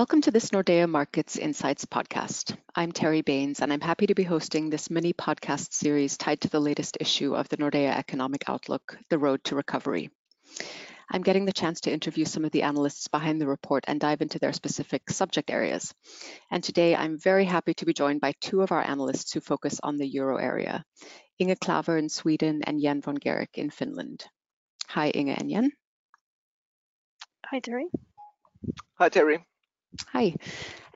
Welcome to this Nordea Markets Insights podcast. I'm Terry Baines, and I'm happy to be hosting this mini podcast series tied to the latest issue of the Nordea Economic Outlook, The Road to Recovery. I'm getting the chance to interview some of the analysts behind the report and dive into their specific subject areas. And today I'm very happy to be joined by two of our analysts who focus on the euro area, Inge Klaver in Sweden and Jan von Gerich in Finland. Hi, Inge and Jan. Hi, Terry. Hi, Terry. Hi.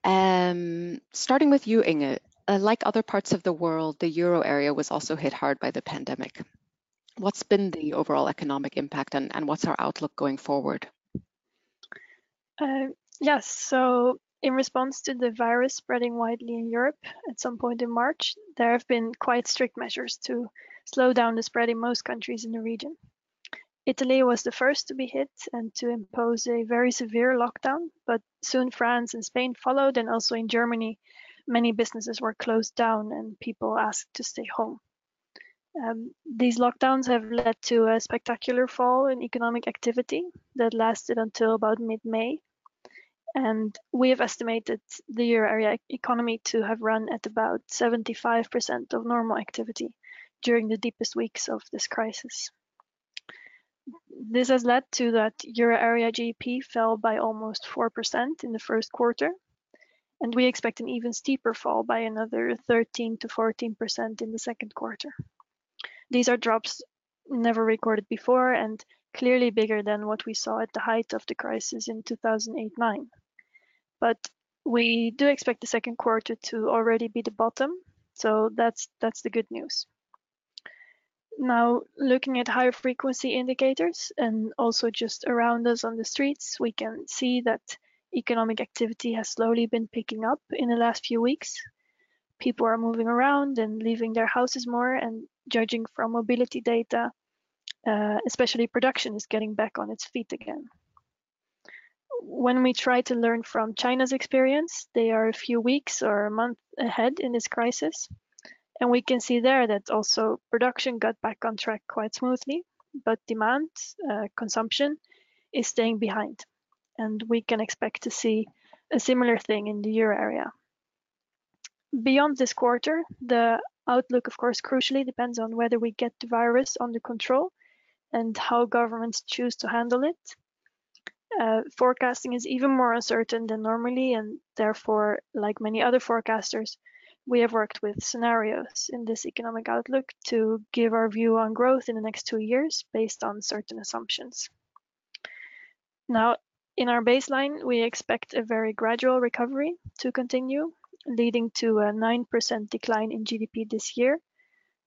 Um, starting with you, Inge, uh, like other parts of the world, the euro area was also hit hard by the pandemic. What's been the overall economic impact and, and what's our outlook going forward? Uh, yes, so in response to the virus spreading widely in Europe at some point in March, there have been quite strict measures to slow down the spread in most countries in the region. Italy was the first to be hit and to impose a very severe lockdown, but soon France and Spain followed, and also in Germany, many businesses were closed down and people asked to stay home. Um, these lockdowns have led to a spectacular fall in economic activity that lasted until about mid-May. And we have estimated the euro area economy to have run at about 75% of normal activity during the deepest weeks of this crisis. This has led to that euro area GDP fell by almost 4% in the first quarter, and we expect an even steeper fall by another 13 to 14% in the second quarter. These are drops never recorded before and clearly bigger than what we saw at the height of the crisis in 2008-9. But we do expect the second quarter to already be the bottom, so that's that's the good news. Now, looking at higher frequency indicators and also just around us on the streets, we can see that economic activity has slowly been picking up in the last few weeks. People are moving around and leaving their houses more, and judging from mobility data, uh, especially production is getting back on its feet again. When we try to learn from China's experience, they are a few weeks or a month ahead in this crisis. And we can see there that also production got back on track quite smoothly, but demand, uh, consumption, is staying behind. And we can expect to see a similar thing in the euro area. Beyond this quarter, the outlook, of course, crucially depends on whether we get the virus under control and how governments choose to handle it. Uh, forecasting is even more uncertain than normally, and therefore, like many other forecasters, we have worked with scenarios in this economic outlook to give our view on growth in the next two years based on certain assumptions. Now, in our baseline, we expect a very gradual recovery to continue, leading to a 9% decline in GDP this year,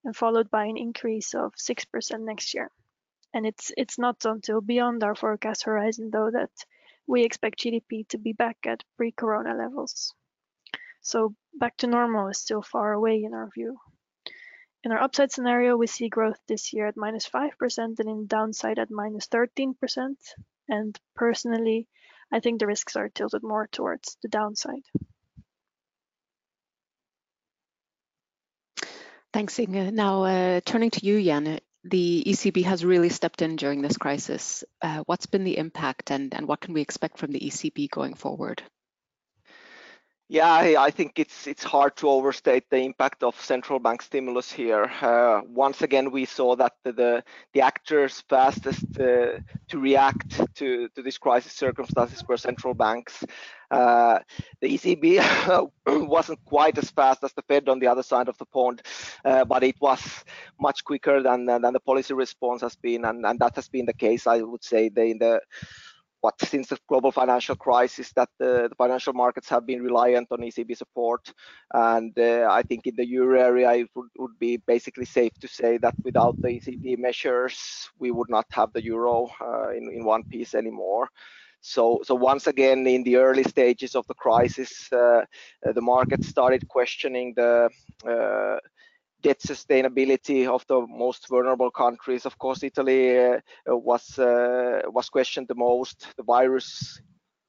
and followed by an increase of 6% next year. And it's it's not until beyond our forecast horizon, though, that we expect GDP to be back at pre-corona levels. So back to normal is still far away in our view. In our upside scenario, we see growth this year at minus 5% and in downside at minus 13%. And personally, I think the risks are tilted more towards the downside. Thanks, Inge. Now, uh, turning to you, Jan, the ECB has really stepped in during this crisis. Uh, what's been the impact and, and what can we expect from the ECB going forward? Yeah, I think it's it's hard to overstate the impact of central bank stimulus here. Uh, once again, we saw that the the, the actors fastest uh, to react to to this crisis circumstances were central banks. Uh, the ECB wasn't quite as fast as the Fed on the other side of the pond, uh, but it was much quicker than than the policy response has been, and, and that has been the case, I would say, the, in the what since the global financial crisis that the, the, financial markets have been reliant on ECB support. And uh, I think in the euro area, it would, would, be basically safe to say that without the ECB measures, we would not have the euro uh, in, in one piece anymore. So, so once again, in the early stages of the crisis, uh, the market started questioning the uh, debt sustainability of the most vulnerable countries. Of course, Italy uh, was uh, was questioned the most. The virus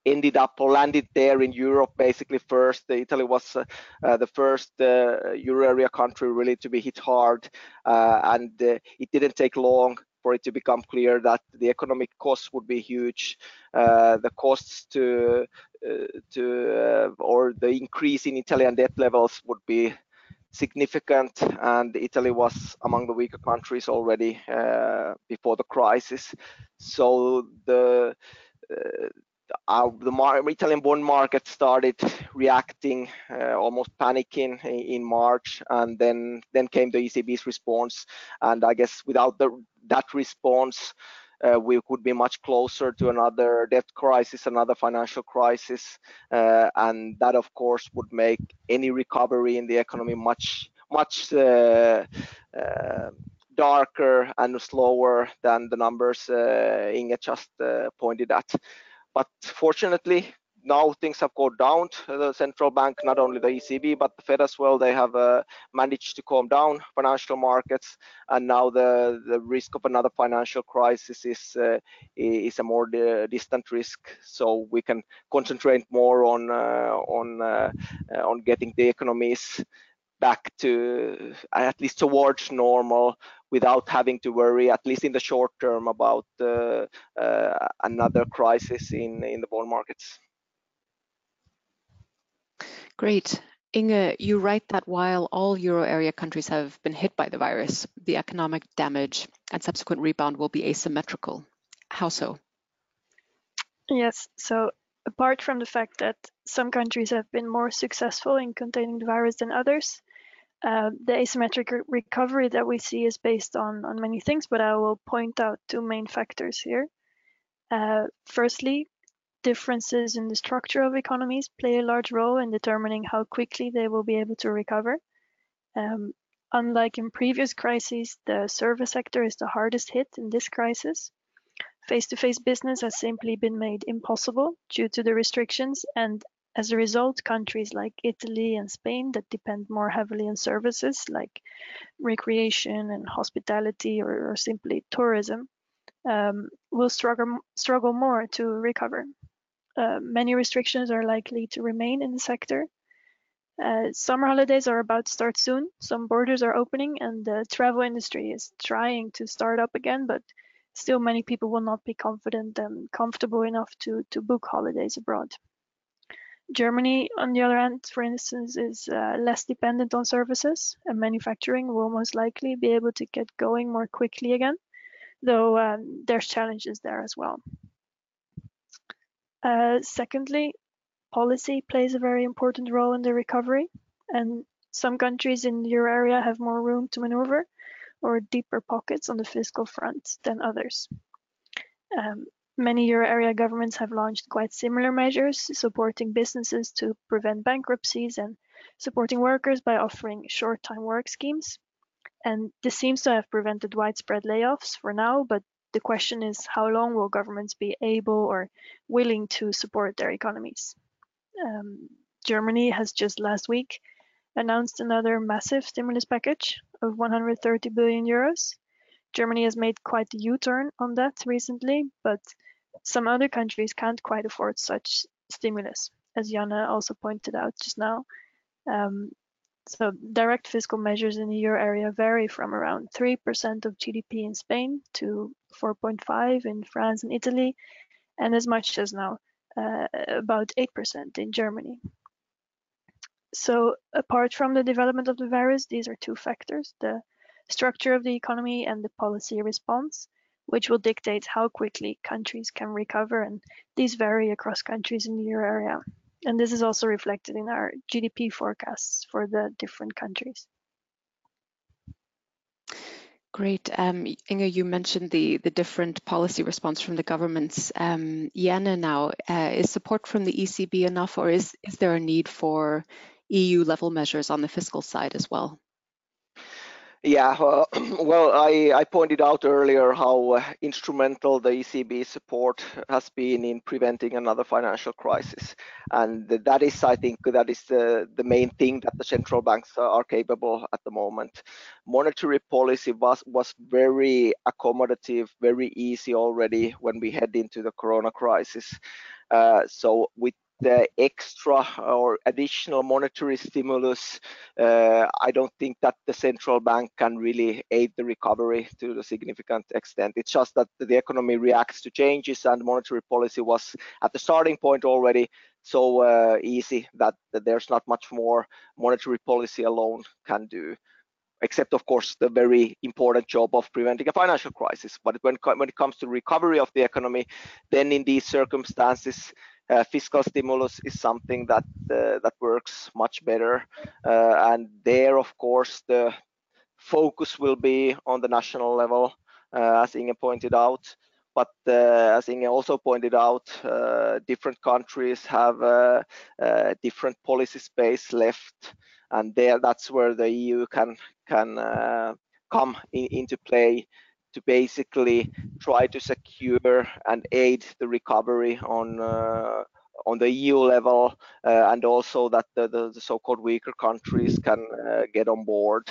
ended up or landed there in Europe basically first. Italy was uh, uh, the first uh, euro area country really to be hit hard, uh, and it didn't take long for it to become clear that the economic costs would be huge. Uh, the costs to uh, to uh, or the increase in Italian debt levels would be significant, and Italy was among the weaker countries already uh, before the crisis. So the uh, the Italian bond market started reacting, uh, almost panicking in March, and then then came the ECB's response. And I guess without the, that response, uh, we could be much closer to another debt crisis, another financial crisis, uh, and that of course would make any recovery in the economy much much uh, uh darker and slower than the numbers uh, Inge just pointed at. But fortunately, now things have gone down. The central bank, not only the ECB, but the Fed as well, they have uh, managed to calm down financial markets. And now the, the risk of another financial crisis is, uh, is a more distant risk. So we can concentrate more on, uh, on, uh, on getting the economies back to at least towards normal without having to worry, at least in the short term, about uh, uh, another crisis in, in the bond markets. Great. Inge, you write that while all euro area countries have been hit by the virus, the economic damage and subsequent rebound will be asymmetrical. How so? Yes, so apart from the fact that some countries have been more successful in containing the virus than others, uh, the asymmetric re recovery that we see is based on, on many things, but I will point out two main factors here. Uh, firstly, differences in the structure of economies play a large role in determining how quickly they will be able to recover. Um, unlike in previous crises, the service sector is the hardest hit in this crisis. Face-to-face -face business has simply been made impossible due to the restrictions and as a result, countries like Italy and Spain that depend more heavily on services like recreation and hospitality or, or simply tourism um, will struggle, struggle more to recover. Uh, many restrictions are likely to remain in the sector. Uh, summer holidays are about to start soon. Some borders are opening and the travel industry is trying to start up again, but still many people will not be confident and comfortable enough to, to book holidays abroad. Germany, on the other hand, for instance, is uh, less dependent on services, and manufacturing will most likely be able to get going more quickly again, though um, there's challenges there as well. Uh, secondly, policy plays a very important role in the recovery, and some countries in euro area have more room to maneuver or deeper pockets on the fiscal front than others. Um, Many euro area governments have launched quite similar measures, supporting businesses to prevent bankruptcies and supporting workers by offering short-time work schemes. And this seems to have prevented widespread layoffs for now, but the question is how long will governments be able or willing to support their economies? Um, Germany has just last week announced another massive stimulus package of 130 billion euros. Germany has made quite a U-turn on that recently, but some other countries can't quite afford such stimulus, as Jana also pointed out just now. Um, so direct fiscal measures in the euro area vary from around 3% of GDP in Spain to 4.5 in France and Italy, and as much as now uh, about 8% in Germany. So apart from the development of the virus, these are two factors, the structure of the economy and the policy response which will dictate how quickly countries can recover. And these vary across countries in the euro area. And this is also reflected in our GDP forecasts for the different countries. Great. Um, Inge, you mentioned the, the different policy response from the governments. Um, Jana now, uh, is support from the ECB enough or is, is there a need for EU level measures on the fiscal side as well? Yeah, uh, well, I, I, pointed out earlier how uh, instrumental the ECB support has been in preventing another financial crisis. And that is, I think, that is the, the main thing that the central banks are capable at the moment. Monetary policy was, was very accommodative, very easy already when we head into the corona crisis. Uh, so with uh, extra or additional monetary stimulus, uh, I don't think that the central bank can really aid the recovery to a significant extent. It's just that the economy reacts to changes and monetary policy was at the starting point already so uh, easy that, that there's not much more monetary policy alone can do except of course the very important job of preventing a financial crisis. But when, when it comes to recovery of the economy, then in these circumstances, uh, fiscal stimulus is something that uh, that works much better. Uh, and there, of course, the focus will be on the national level, uh, as Inge pointed out. But as Inge also pointed out, different countries have different policy space left and there that's where the EU can can come in, into play to basically try to secure and aid the recovery on uh, on the EU level, uh, and also that the, the, the so-called weaker countries can uh, get on board.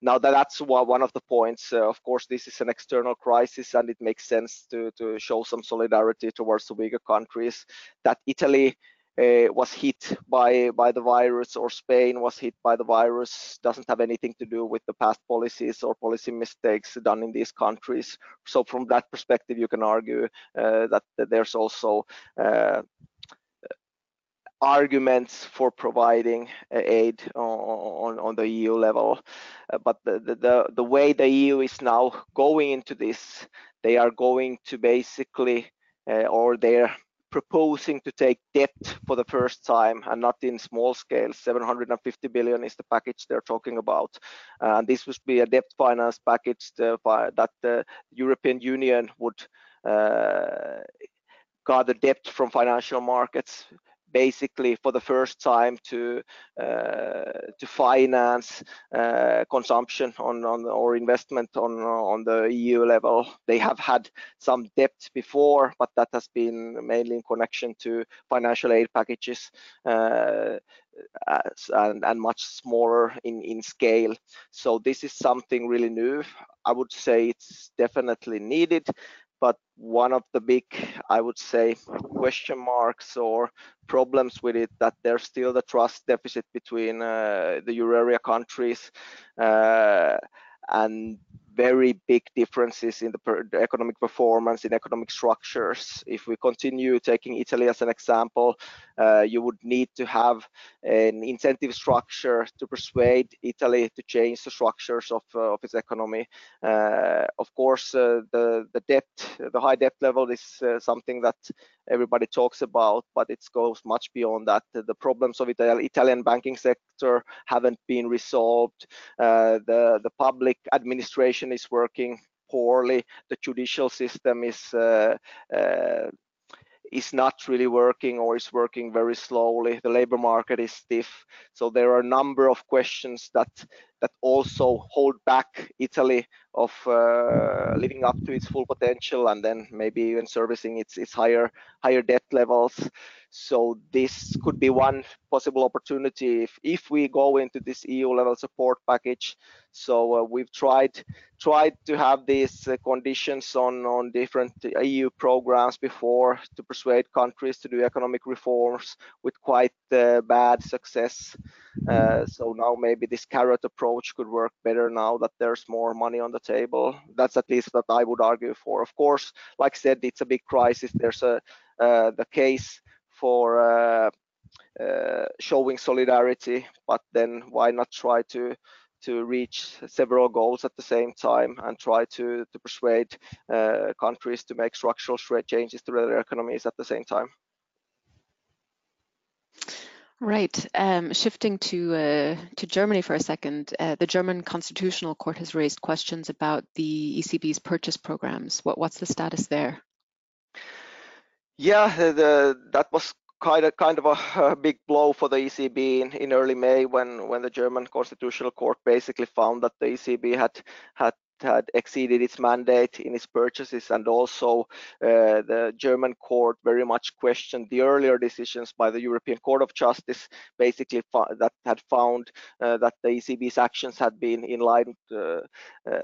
Now that that's one of the points. Uh, of course, this is an external crisis, and it makes sense to to show some solidarity towards the weaker countries. That Italy was hit by by the virus or Spain was hit by the virus doesn't have anything to do with the past policies or policy mistakes done in these countries. So from that perspective, you can argue uh, that, that, there's also uh, arguments for providing aid on, on, the EU level. Uh, but the, the, the way the EU is now going into this, they are going to basically, uh, or they're proposing to take debt for the first time and not in small scale. 750 billion is the package they're talking about. Uh, and this would be a debt finance package to, that the European Union would uh, gather debt from financial markets basically for the first time to uh, to finance uh, consumption on, on or investment on on the EU level. They have had some debt before, but that has been mainly in connection to financial aid packages. Uh, and, and, much smaller in, in scale. So this is something really new. I would say it's definitely needed but one of the big, I would say, question marks or problems with it that there's still the trust deficit between uh, the euro area countries uh, and very big differences in the, per, the, economic performance in economic structures. If we continue taking Italy as an example, uh, you would need to have an incentive structure to persuade Italy to change the structures of, uh, of its economy. Uh, of course, uh, the the debt, the high debt level is uh, something that everybody talks about, but it goes much beyond that. The problems of the Italian banking sector haven't been resolved. Uh, the the public administration is working poorly. The judicial system is uh, uh, is not really working or is working very slowly. The labor market is stiff. So there are a number of questions that that also hold back Italy of uh, living up to its full potential and then maybe even servicing its its higher higher debt levels. So this could be one possible opportunity if, if we go into this EU level support package. So uh, we've tried tried to have these uh, conditions on on different EU programs before to persuade countries to do economic reforms with quite uh, bad success. Uh, so now maybe this carrot approach could work better now that there's more money on the table. That's at least what I would argue for. Of course, like I said, it's a big crisis. There's a uh, the case for uh, uh, showing solidarity, but then why not try to to reach several goals at the same time and try to to persuade uh, countries to make structural changes to their economies at the same time. Right. Um, shifting to uh, to Germany for a second, uh, the German Constitutional Court has raised questions about the ECB's purchase programs. What what's the status there? Yeah, the, that was kind of kind of a, a, big blow for the ECB in, in early May when when the German Constitutional Court basically found that the ECB had had had exceeded its mandate in its purchases and also uh, the German court very much questioned the earlier decisions by the European Court of Justice basically that had found uh, that the ECB's actions had been in line uh,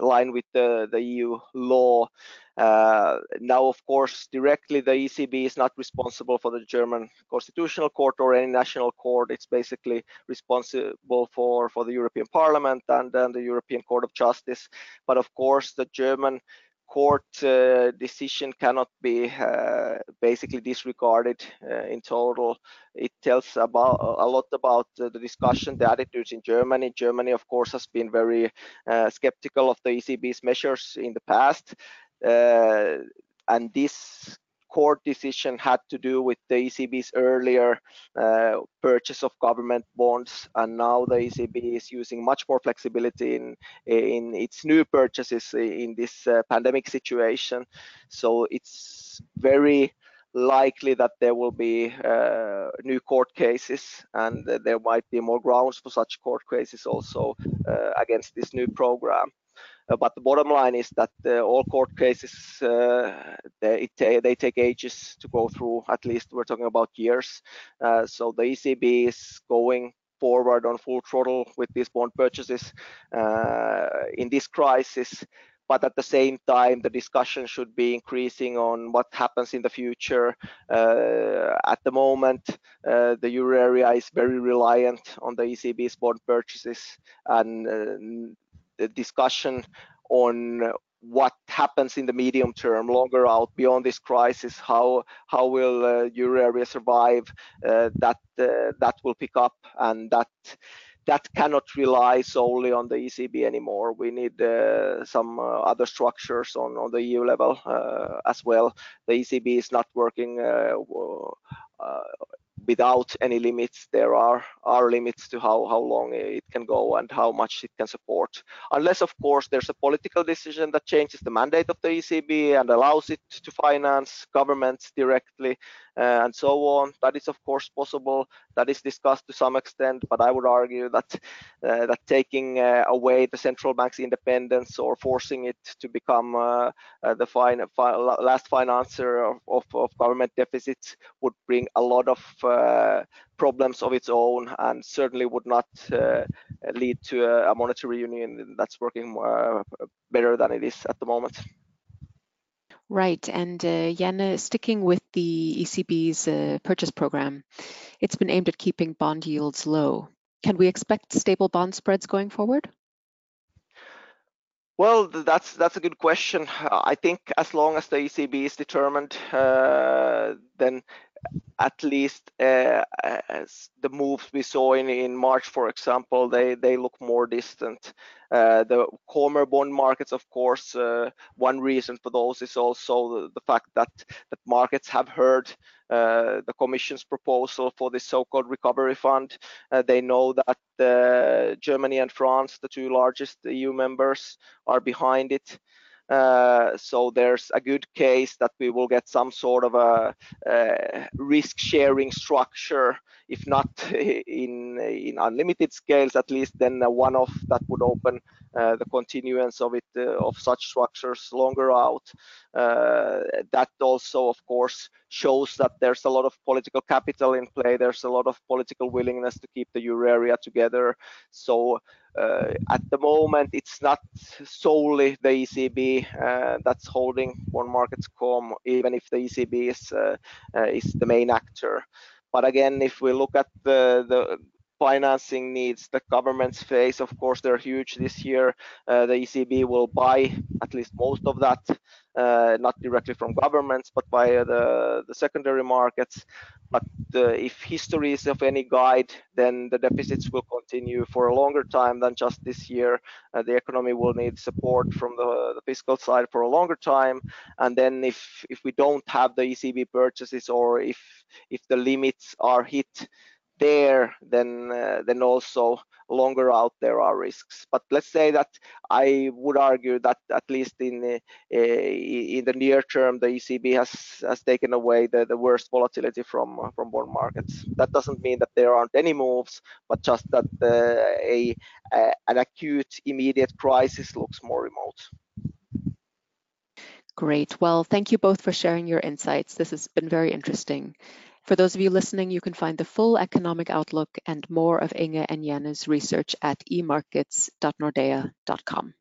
line with the, the EU law Uh, now, of course, directly the ECB is not responsible for the German Constitutional Court or any national court. It's basically responsible for, for the European Parliament and, and the European Court of Justice. But of course, the German court uh, decision cannot be uh, basically disregarded uh, in total. It tells about a lot about the discussion, the attitudes in Germany. Germany, of course, has been very uh, skeptical of the ECB's measures in the past, and this court decision had to do with the ECB's earlier uh, purchase of government bonds, and now the ECB is using much more flexibility in in its new purchases in this uh, pandemic situation. So it's very likely that there will be uh, new court cases and there might be more grounds for such court cases also uh, against this new program. Uh, but the bottom line is that uh, all court cases uh, they, they take ages to go through. At least we're talking about years. so the ECB is going forward on full throttle with these bond purchases in this crisis but at the same time the discussion should be increasing on what happens in the future uh, at the moment uh, the euro area is very reliant on the ecb's bond purchases and uh, discussion on what happens in the medium term, longer out beyond this crisis, how how will uh, euro area survive? Uh, that uh, that will pick up, and that that cannot rely solely on the ECB anymore. We need uh, some uh, other structures on on the EU level uh, as well. The ECB is not working without any limits. There are, are limits to how, how long it can go and how much it can support. Unless, of course, there's a political decision that changes the mandate of the ECB and allows it to finance governments directly uh, and so on. That is, of course, possible. That is discussed to some extent, but I would argue that uh, that taking uh, away the central bank's independence or forcing it to become uh, uh, the fine, fi last financier of, of, of, government deficits would bring a lot of uh, problems of its own and certainly would not lead to a, monetary union that's working better than it is at the moment. Right, and uh, sticking with the ECB's uh, purchase program, it's been aimed at keeping bond yields low. Can we expect stable bond spreads going forward? Well, that's that's a good question. I think as long as the ECB is determined, uh, then at least uh, the moves we saw in, in March, for example, they, they look more distant. Uh, the calmer bond markets, of course, uh, one reason for those is also the, the fact that, that markets have heard uh, the Commission's proposal for this so-called recovery fund. Uh, they know that uh, Germany and France, the two largest EU members, are behind it. Uh, so there's a good case that we will get some sort of a, a risk sharing structure, if not in, in unlimited scales, at least then a one-off that would open uh, the continuance of it uh, of such structures longer out. Uh, that also, of course, shows that there's a lot of political capital in play. There's a lot of political willingness to keep the euro area together. So uh, at the moment, it's not solely the ECB uh, that's holding bond markets calm, even if the ECB is uh, is the main actor. But again, if we look at the the financing needs the governments face. Of course, they're huge this year. Uh, the ECB will buy at least most of that, uh, not directly from governments, but by the, the secondary markets. But uh, if history is of any guide, then the deficits will continue for a longer time than just this year. Uh, the economy will need support from the, the fiscal side for a longer time. And then if, if we don't have the ECB purchases or if, if the limits are hit, there, then uh, then also longer out there are risks. But let's say that I would argue that at least in uh, in the near term, the ECB has has taken away the, the worst volatility from uh, from bond markets. That doesn't mean that there aren't any moves, but just that uh, a, a an acute immediate crisis looks more remote. Great. Well, thank you both for sharing your insights. This has been very interesting. For those of you listening, you can find the full economic outlook and more of Inge and Janne's research at emarkets.nordea.com.